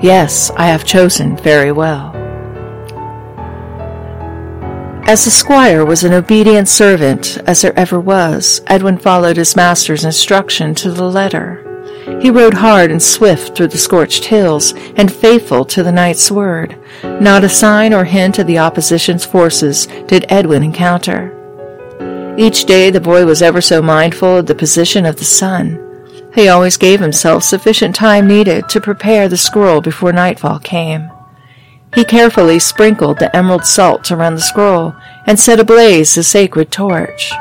Yes, I have chosen very well. As the squire was an obedient servant as there ever was, Edwin followed his master's instruction to the letter. He rode hard and swift through the scorched hills, and faithful to the knight's word. Not a sign or hint of the opposition's forces did Edwin encounter. Each day the boy was ever so mindful of the position of the sun. He always gave himself sufficient time needed to prepare the scroll before nightfall came. He carefully sprinkled the emerald salt around the scroll and set ablaze the sacred torch.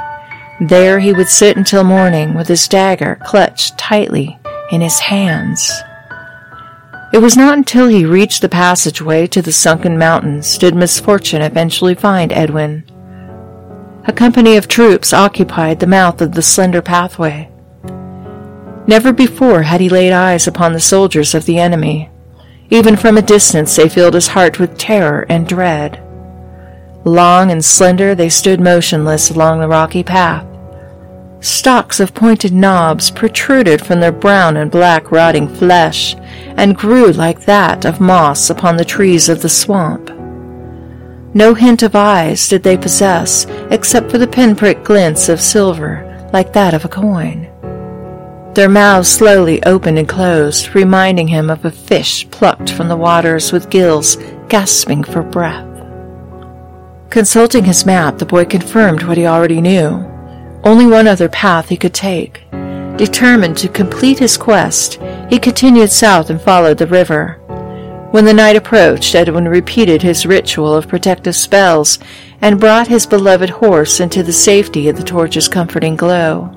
There he would sit until morning with his dagger clutched tightly in his hands. It was not until he reached the passageway to the sunken mountains did misfortune eventually find Edwin. A company of troops occupied the mouth of the slender pathway. Never before had he laid eyes upon the soldiers of the enemy. Even from a distance they filled his heart with terror and dread. Long and slender they stood motionless along the rocky path. Stalks of pointed knobs protruded from their brown and black rotting flesh and grew like that of moss upon the trees of the swamp. No hint of eyes did they possess except for the pinprick glints of silver like that of a coin. Their mouths slowly opened and closed, reminding him of a fish plucked from the waters with gills gasping for breath. Consulting his map, the boy confirmed what he already knew. Only one other path he could take. Determined to complete his quest, he continued south and followed the river. When the night approached, Edwin repeated his ritual of protective spells and brought his beloved horse into the safety of the torch's comforting glow.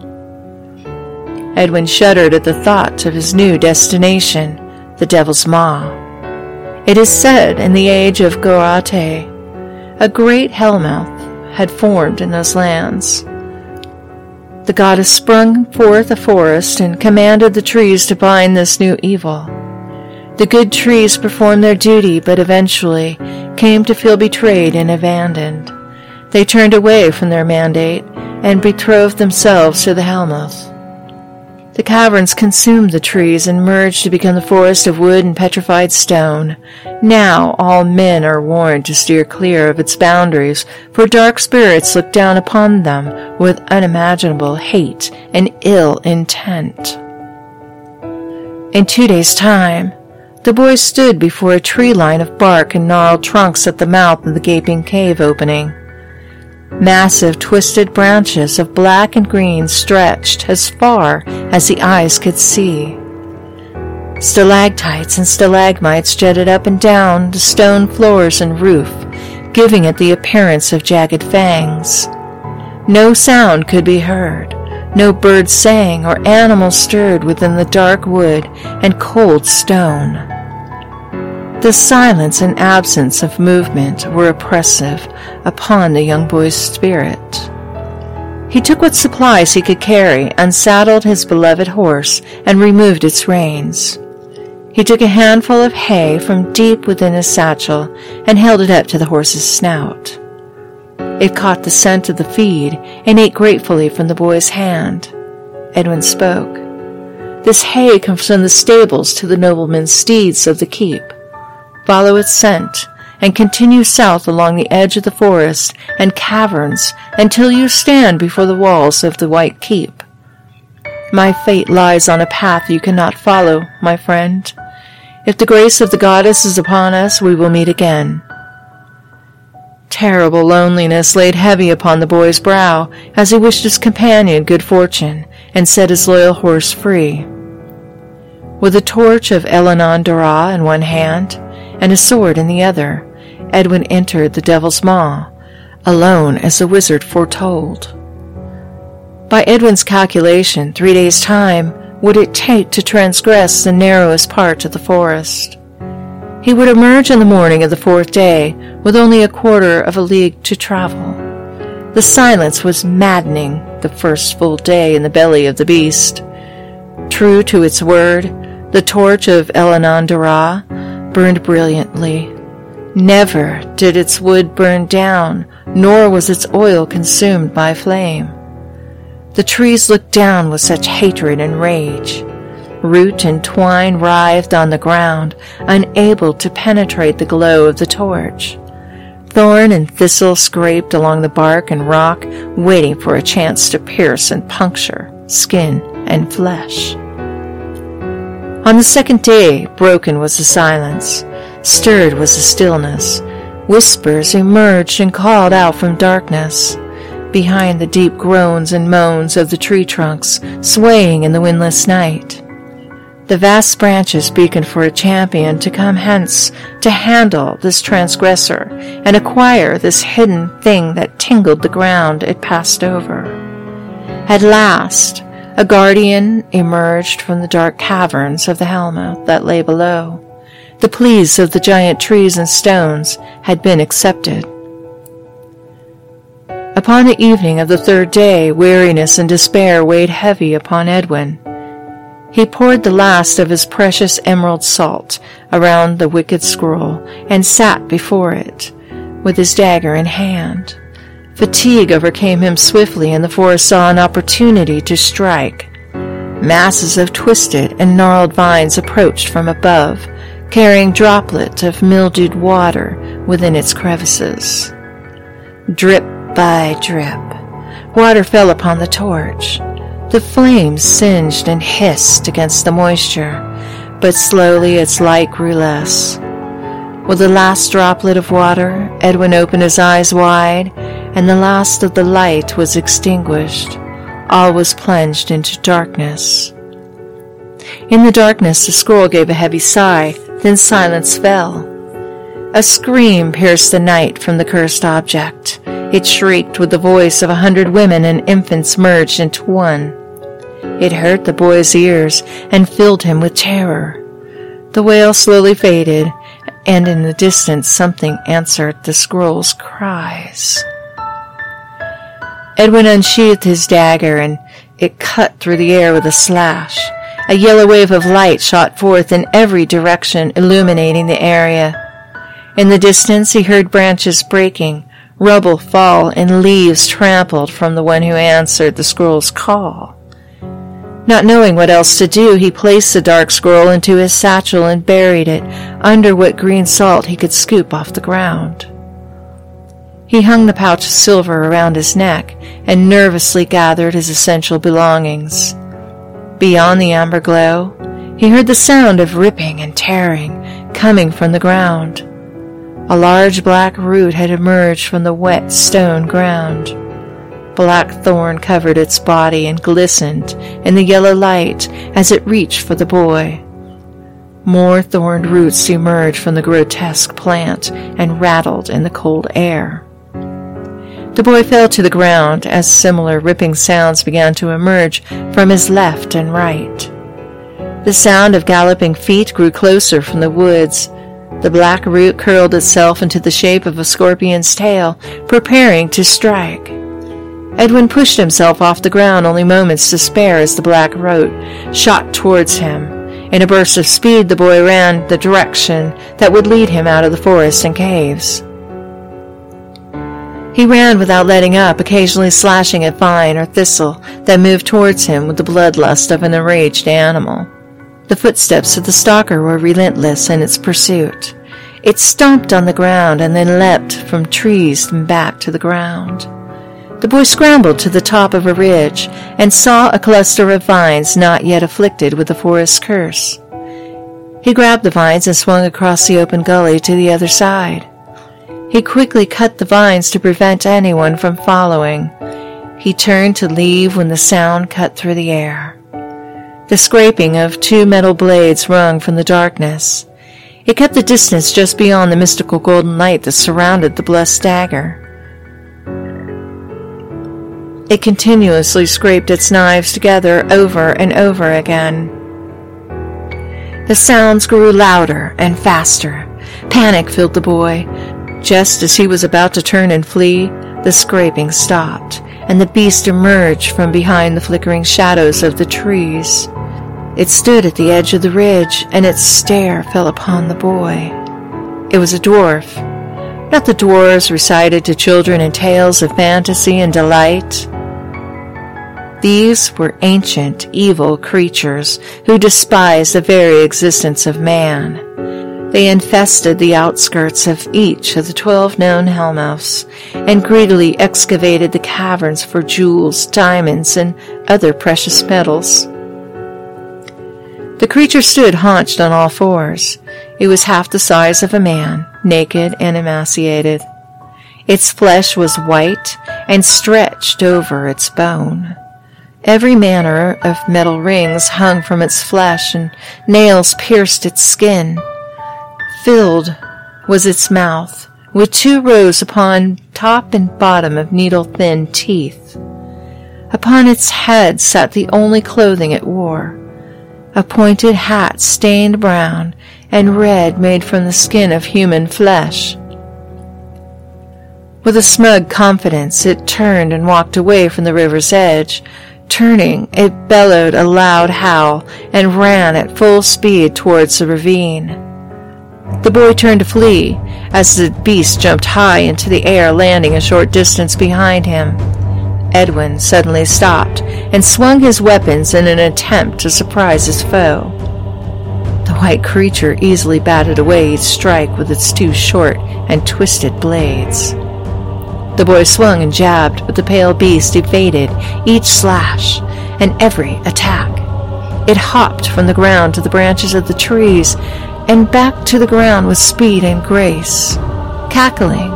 Edwin shuddered at the thought of his new destination, the Devil's Maw. It is said in the age of Gorate, a great hellmouth had formed in those lands. The goddess sprung forth a forest and commanded the trees to bind this new evil. The good trees performed their duty, but eventually came to feel betrayed and abandoned. They turned away from their mandate and betrothed themselves to the Hellmouth. The caverns consumed the trees and merged to become the forest of wood and petrified stone. Now all men are warned to steer clear of its boundaries, for dark spirits look down upon them with unimaginable hate and ill intent. In two days' time, the boys stood before a tree line of bark and gnarled trunks at the mouth of the gaping cave opening. Massive twisted branches of black and green stretched as far as the eyes could see. Stalactites and stalagmites jutted up and down the stone floors and roof, giving it the appearance of jagged fangs. No sound could be heard. No bird sang or animal stirred within the dark wood and cold stone. The silence and absence of movement were oppressive upon the young boy's spirit. He took what supplies he could carry, unsaddled his beloved horse, and removed its reins. He took a handful of hay from deep within his satchel and held it up to the horse's snout. It caught the scent of the feed and ate gratefully from the boy's hand. Edwin spoke. This hay comes from the stables to the nobleman's steeds of the keep follow its scent, and continue south along the edge of the forest and caverns until you stand before the walls of the White Keep. My fate lies on a path you cannot follow, my friend. If the grace of the goddess is upon us, we will meet again. Terrible loneliness laid heavy upon the boy's brow as he wished his companion good fortune and set his loyal horse free. With a torch of Elenon Dara in one hand and a sword in the other, Edwin entered the Devil's Maw, alone as the wizard foretold. By Edwin's calculation, three days' time would it take to transgress the narrowest part of the forest. He would emerge in the morning of the fourth day with only a quarter of a league to travel. The silence was maddening the first full day in the belly of the beast. True to its word, the torch of Elenon Dara burned brilliantly. Never did its wood burn down, nor was its oil consumed by flame. The trees looked down with such hatred and rage. Root and twine writhed on the ground, unable to penetrate the glow of the torch. Thorn and thistle scraped along the bark and rock, waiting for a chance to pierce and puncture skin and flesh. On the second day, broken was the silence, stirred was the stillness. Whispers emerged and called out from darkness, behind the deep groans and moans of the tree trunks swaying in the windless night. The vast branches beaconed for a champion to come hence to handle this transgressor and acquire this hidden thing that tingled the ground it passed over. At last, a guardian emerged from the dark caverns of the Hellmouth that lay below. The pleas of the giant trees and stones had been accepted. Upon the evening of the third day, weariness and despair weighed heavy upon Edwin. He poured the last of his precious emerald salt around the wicked scroll and sat before it, with his dagger in hand. Fatigue overcame him swiftly, and the forest saw an opportunity to strike. Masses of twisted and gnarled vines approached from above, carrying droplets of mildewed water within its crevices. Drip by drip, water fell upon the torch. The flames singed and hissed against the moisture, but slowly its light grew less. With the last droplet of water, Edwin opened his eyes wide, and the last of the light was extinguished. All was plunged into darkness. In the darkness, the squirrel gave a heavy sigh, then silence fell. A scream pierced the night from the cursed object. It shrieked with the voice of a hundred women and infants merged into one. It hurt the boy's ears and filled him with terror. The wail slowly faded, and in the distance something answered the squirrel's cries. Edwin unsheathed his dagger, and it cut through the air with a slash. A yellow wave of light shot forth in every direction, illuminating the area. In the distance, he heard branches breaking, rubble fall, and leaves trampled from the one who answered the squirrel's call. Not knowing what else to do, he placed the dark squirrel into his satchel and buried it under what green salt he could scoop off the ground. He hung the pouch of silver around his neck and nervously gathered his essential belongings. Beyond the amber glow, he heard the sound of ripping and tearing coming from the ground. A large black root had emerged from the wet stone ground. Black thorn covered its body and glistened in the yellow light as it reached for the boy. More thorned roots emerged from the grotesque plant and rattled in the cold air. The boy fell to the ground as similar ripping sounds began to emerge from his left and right. The sound of galloping feet grew closer from the woods. The black root curled itself into the shape of a scorpion's tail, preparing to strike. Edwin pushed himself off the ground only moments to spare as the black root shot towards him. In a burst of speed, the boy ran the direction that would lead him out of the forest and caves. He ran without letting up, occasionally slashing at vine or thistle that moved towards him with the bloodlust of an enraged animal. The footsteps of the stalker were relentless in its pursuit. It stomped on the ground and then leapt from trees and back to the ground. The boy scrambled to the top of a ridge and saw a cluster of vines not yet afflicted with the forest curse. He grabbed the vines and swung across the open gully to the other side. He quickly cut the vines to prevent anyone from following. He turned to leave when the sound cut through the air. The scraping of two metal blades rung from the darkness. It kept the distance just beyond the mystical golden light that surrounded the blessed dagger. It continuously scraped its knives together over and over again. The sounds grew louder and faster. Panic filled the boy. Just as he was about to turn and flee, the scraping stopped, and the beast emerged from behind the flickering shadows of the trees. It stood at the edge of the ridge, and its stare fell upon the boy. It was a dwarf, not the dwarfs recited to children in tales of fantasy and delight. These were ancient, evil creatures who despised the very existence of man. They infested the outskirts of each of the twelve known Hellmouths and greedily excavated the caverns for jewels, diamonds, and other precious metals. The creature stood haunched on all fours. It was half the size of a man, naked and emaciated. Its flesh was white and stretched over its bone. Every manner of metal rings hung from its flesh, and nails pierced its skin. Filled was its mouth, with two rows upon top and bottom of needle thin teeth. Upon its head sat the only clothing it wore a pointed hat stained brown and red made from the skin of human flesh. With a smug confidence, it turned and walked away from the river's edge. Turning, it bellowed a loud howl and ran at full speed towards the ravine. The boy turned to flee as the beast jumped high into the air, landing a short distance behind him. Edwin suddenly stopped and swung his weapons in an attempt to surprise his foe. The white creature easily batted away each strike with its two short and twisted blades. The boy swung and jabbed, but the pale beast evaded each slash and every attack. It hopped from the ground to the branches of the trees and back to the ground with speed and grace. Cackling,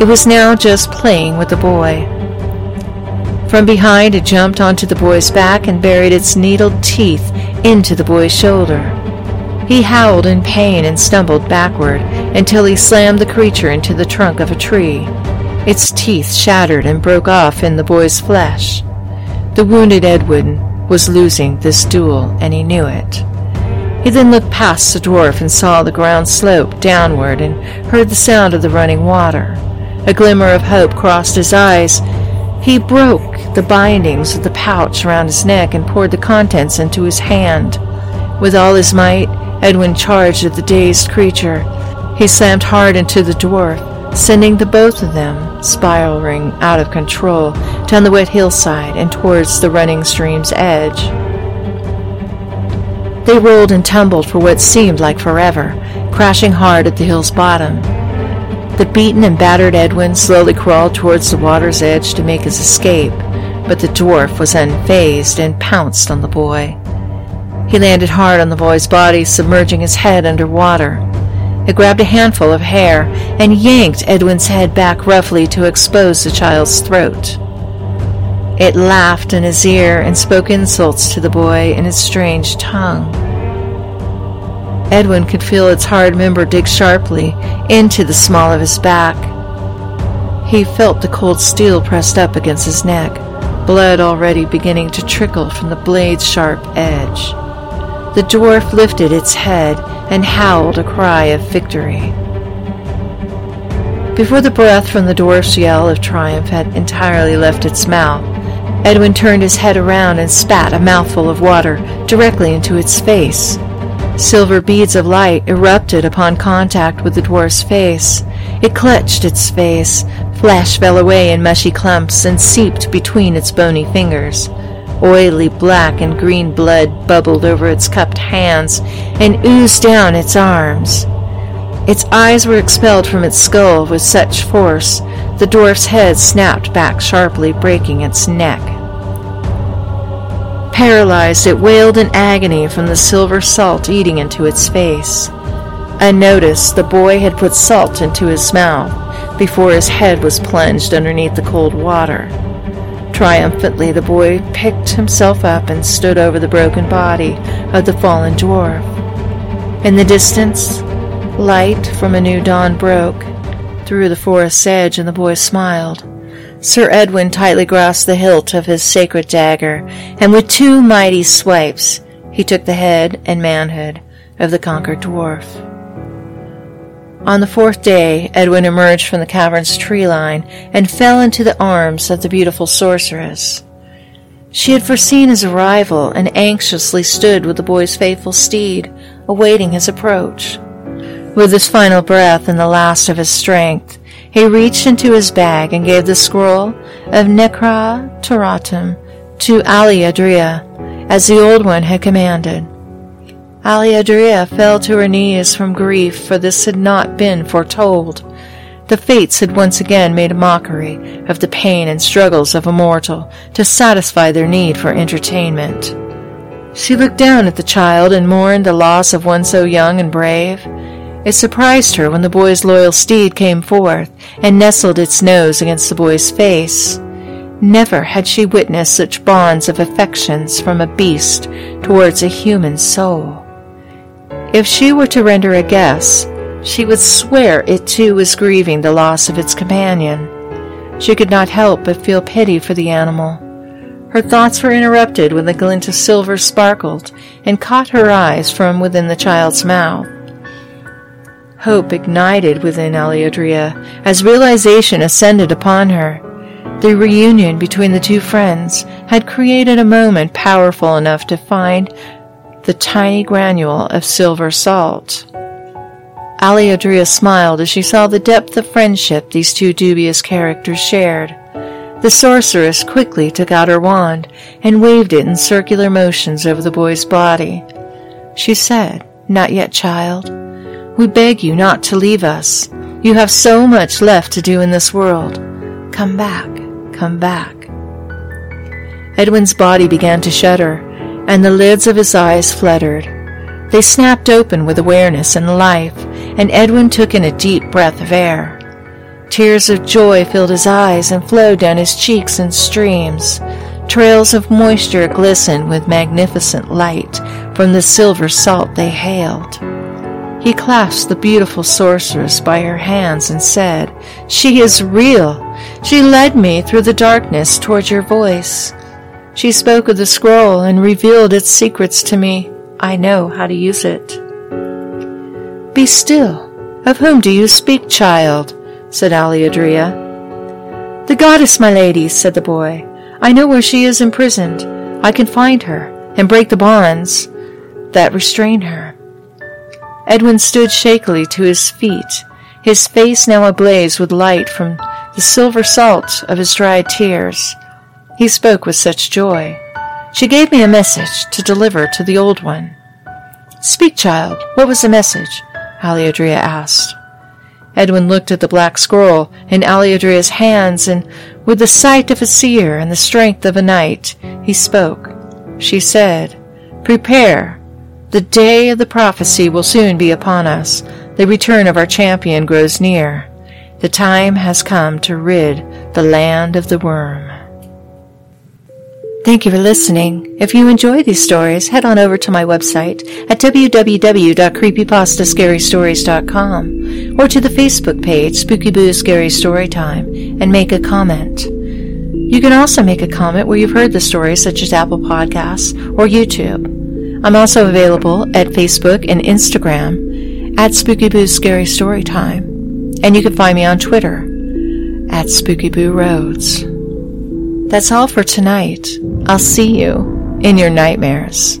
it was now just playing with the boy. From behind, it jumped onto the boy's back and buried its needled teeth into the boy's shoulder. He howled in pain and stumbled backward until he slammed the creature into the trunk of a tree. Its teeth shattered and broke off in the boy's flesh. The wounded Edwin was losing this duel, and he knew it. He then looked past the dwarf and saw the ground slope downward and heard the sound of the running water. A glimmer of hope crossed his eyes. He broke the bindings of the pouch around his neck and poured the contents into his hand. With all his might, Edwin charged at the dazed creature. He slammed hard into the dwarf, sending the both of them spiraling out of control down the wet hillside and towards the running stream's edge. They rolled and tumbled for what seemed like forever, crashing hard at the hill's bottom. The beaten and battered Edwin slowly crawled towards the water's edge to make his escape, but the dwarf was unfazed and pounced on the boy. He landed hard on the boy's body, submerging his head under water. It grabbed a handful of hair and yanked Edwin's head back roughly to expose the child's throat. It laughed in his ear and spoke insults to the boy in its strange tongue. Edwin could feel its hard member dig sharply into the small of his back. He felt the cold steel pressed up against his neck, blood already beginning to trickle from the blade's sharp edge. The dwarf lifted its head and howled a cry of victory. Before the breath from the dwarf's yell of triumph had entirely left its mouth, Edwin turned his head around and spat a mouthful of water directly into its face. Silver beads of light erupted upon contact with the dwarf's face. It clutched its face. Flesh fell away in mushy clumps and seeped between its bony fingers. Oily black and green blood bubbled over its cupped hands and oozed down its arms. Its eyes were expelled from its skull with such force the dwarf's head snapped back sharply, breaking its neck. Paralyzed, it wailed in agony from the silver salt eating into its face. Unnoticed, the boy had put salt into his mouth before his head was plunged underneath the cold water. Triumphantly, the boy picked himself up and stood over the broken body of the fallen dwarf. In the distance, light from a new dawn broke through the forest's edge, and the boy smiled. Sir Edwin tightly grasped the hilt of his sacred dagger, and with two mighty swipes he took the head and manhood of the conquered dwarf. On the fourth day, Edwin emerged from the cavern's tree line and fell into the arms of the beautiful sorceress. She had foreseen his arrival and anxiously stood with the boy's faithful steed, awaiting his approach. With his final breath and the last of his strength, he reached into his bag and gave the scroll of Necra Turatum to Aliadria, as the old one had commanded. Aliadria fell to her knees from grief, for this had not been foretold. The fates had once again made a mockery of the pain and struggles of a mortal to satisfy their need for entertainment. She looked down at the child and mourned the loss of one so young and brave. It surprised her when the boy's loyal steed came forth and nestled its nose against the boy's face. Never had she witnessed such bonds of affections from a beast towards a human soul. If she were to render a guess, she would swear it too was grieving the loss of its companion. She could not help but feel pity for the animal. Her thoughts were interrupted when the glint of silver sparkled and caught her eyes from within the child's mouth. Hope ignited within Eliadria as realization ascended upon her. The reunion between the two friends had created a moment powerful enough to find the tiny granule of silver salt. Aliadria smiled as she saw the depth of friendship these two dubious characters shared. The sorceress quickly took out her wand and waved it in circular motions over the boy's body. She said, Not yet, child. We beg you not to leave us. You have so much left to do in this world. Come back, come back. Edwin's body began to shudder, and the lids of his eyes fluttered. They snapped open with awareness and life, and Edwin took in a deep breath of air. Tears of joy filled his eyes and flowed down his cheeks in streams. Trails of moisture glistened with magnificent light from the silver salt they hailed. He clasped the beautiful sorceress by her hands and said, She is real. She led me through the darkness toward your voice. She spoke of the scroll and revealed its secrets to me. I know how to use it. Be still. Of whom do you speak, child? said Aliadria. The goddess, my lady, said the boy. I know where she is imprisoned. I can find her and break the bonds that restrain her. Edwin stood shakily to his feet, his face now ablaze with light from the silver salt of his dried tears. He spoke with such joy. She gave me a message to deliver to the old one. Speak, child. What was the message? Aliadria asked. Edwin looked at the black scroll in Aliadria's hands, and with the sight of a seer and the strength of a knight, he spoke. She said, Prepare. The day of the prophecy will soon be upon us. The return of our champion grows near. The time has come to rid the land of the worm. Thank you for listening. If you enjoy these stories, head on over to my website at www.creepypastascarystories.com or to the Facebook page Spooky Boo Scary Storytime and make a comment. You can also make a comment where you've heard the stories such as Apple Podcasts or YouTube. I'm also available at Facebook and Instagram at Spooky Boo Scary Storytime. And you can find me on Twitter at Spooky Boo Roads. That's all for tonight. I'll see you in your nightmares.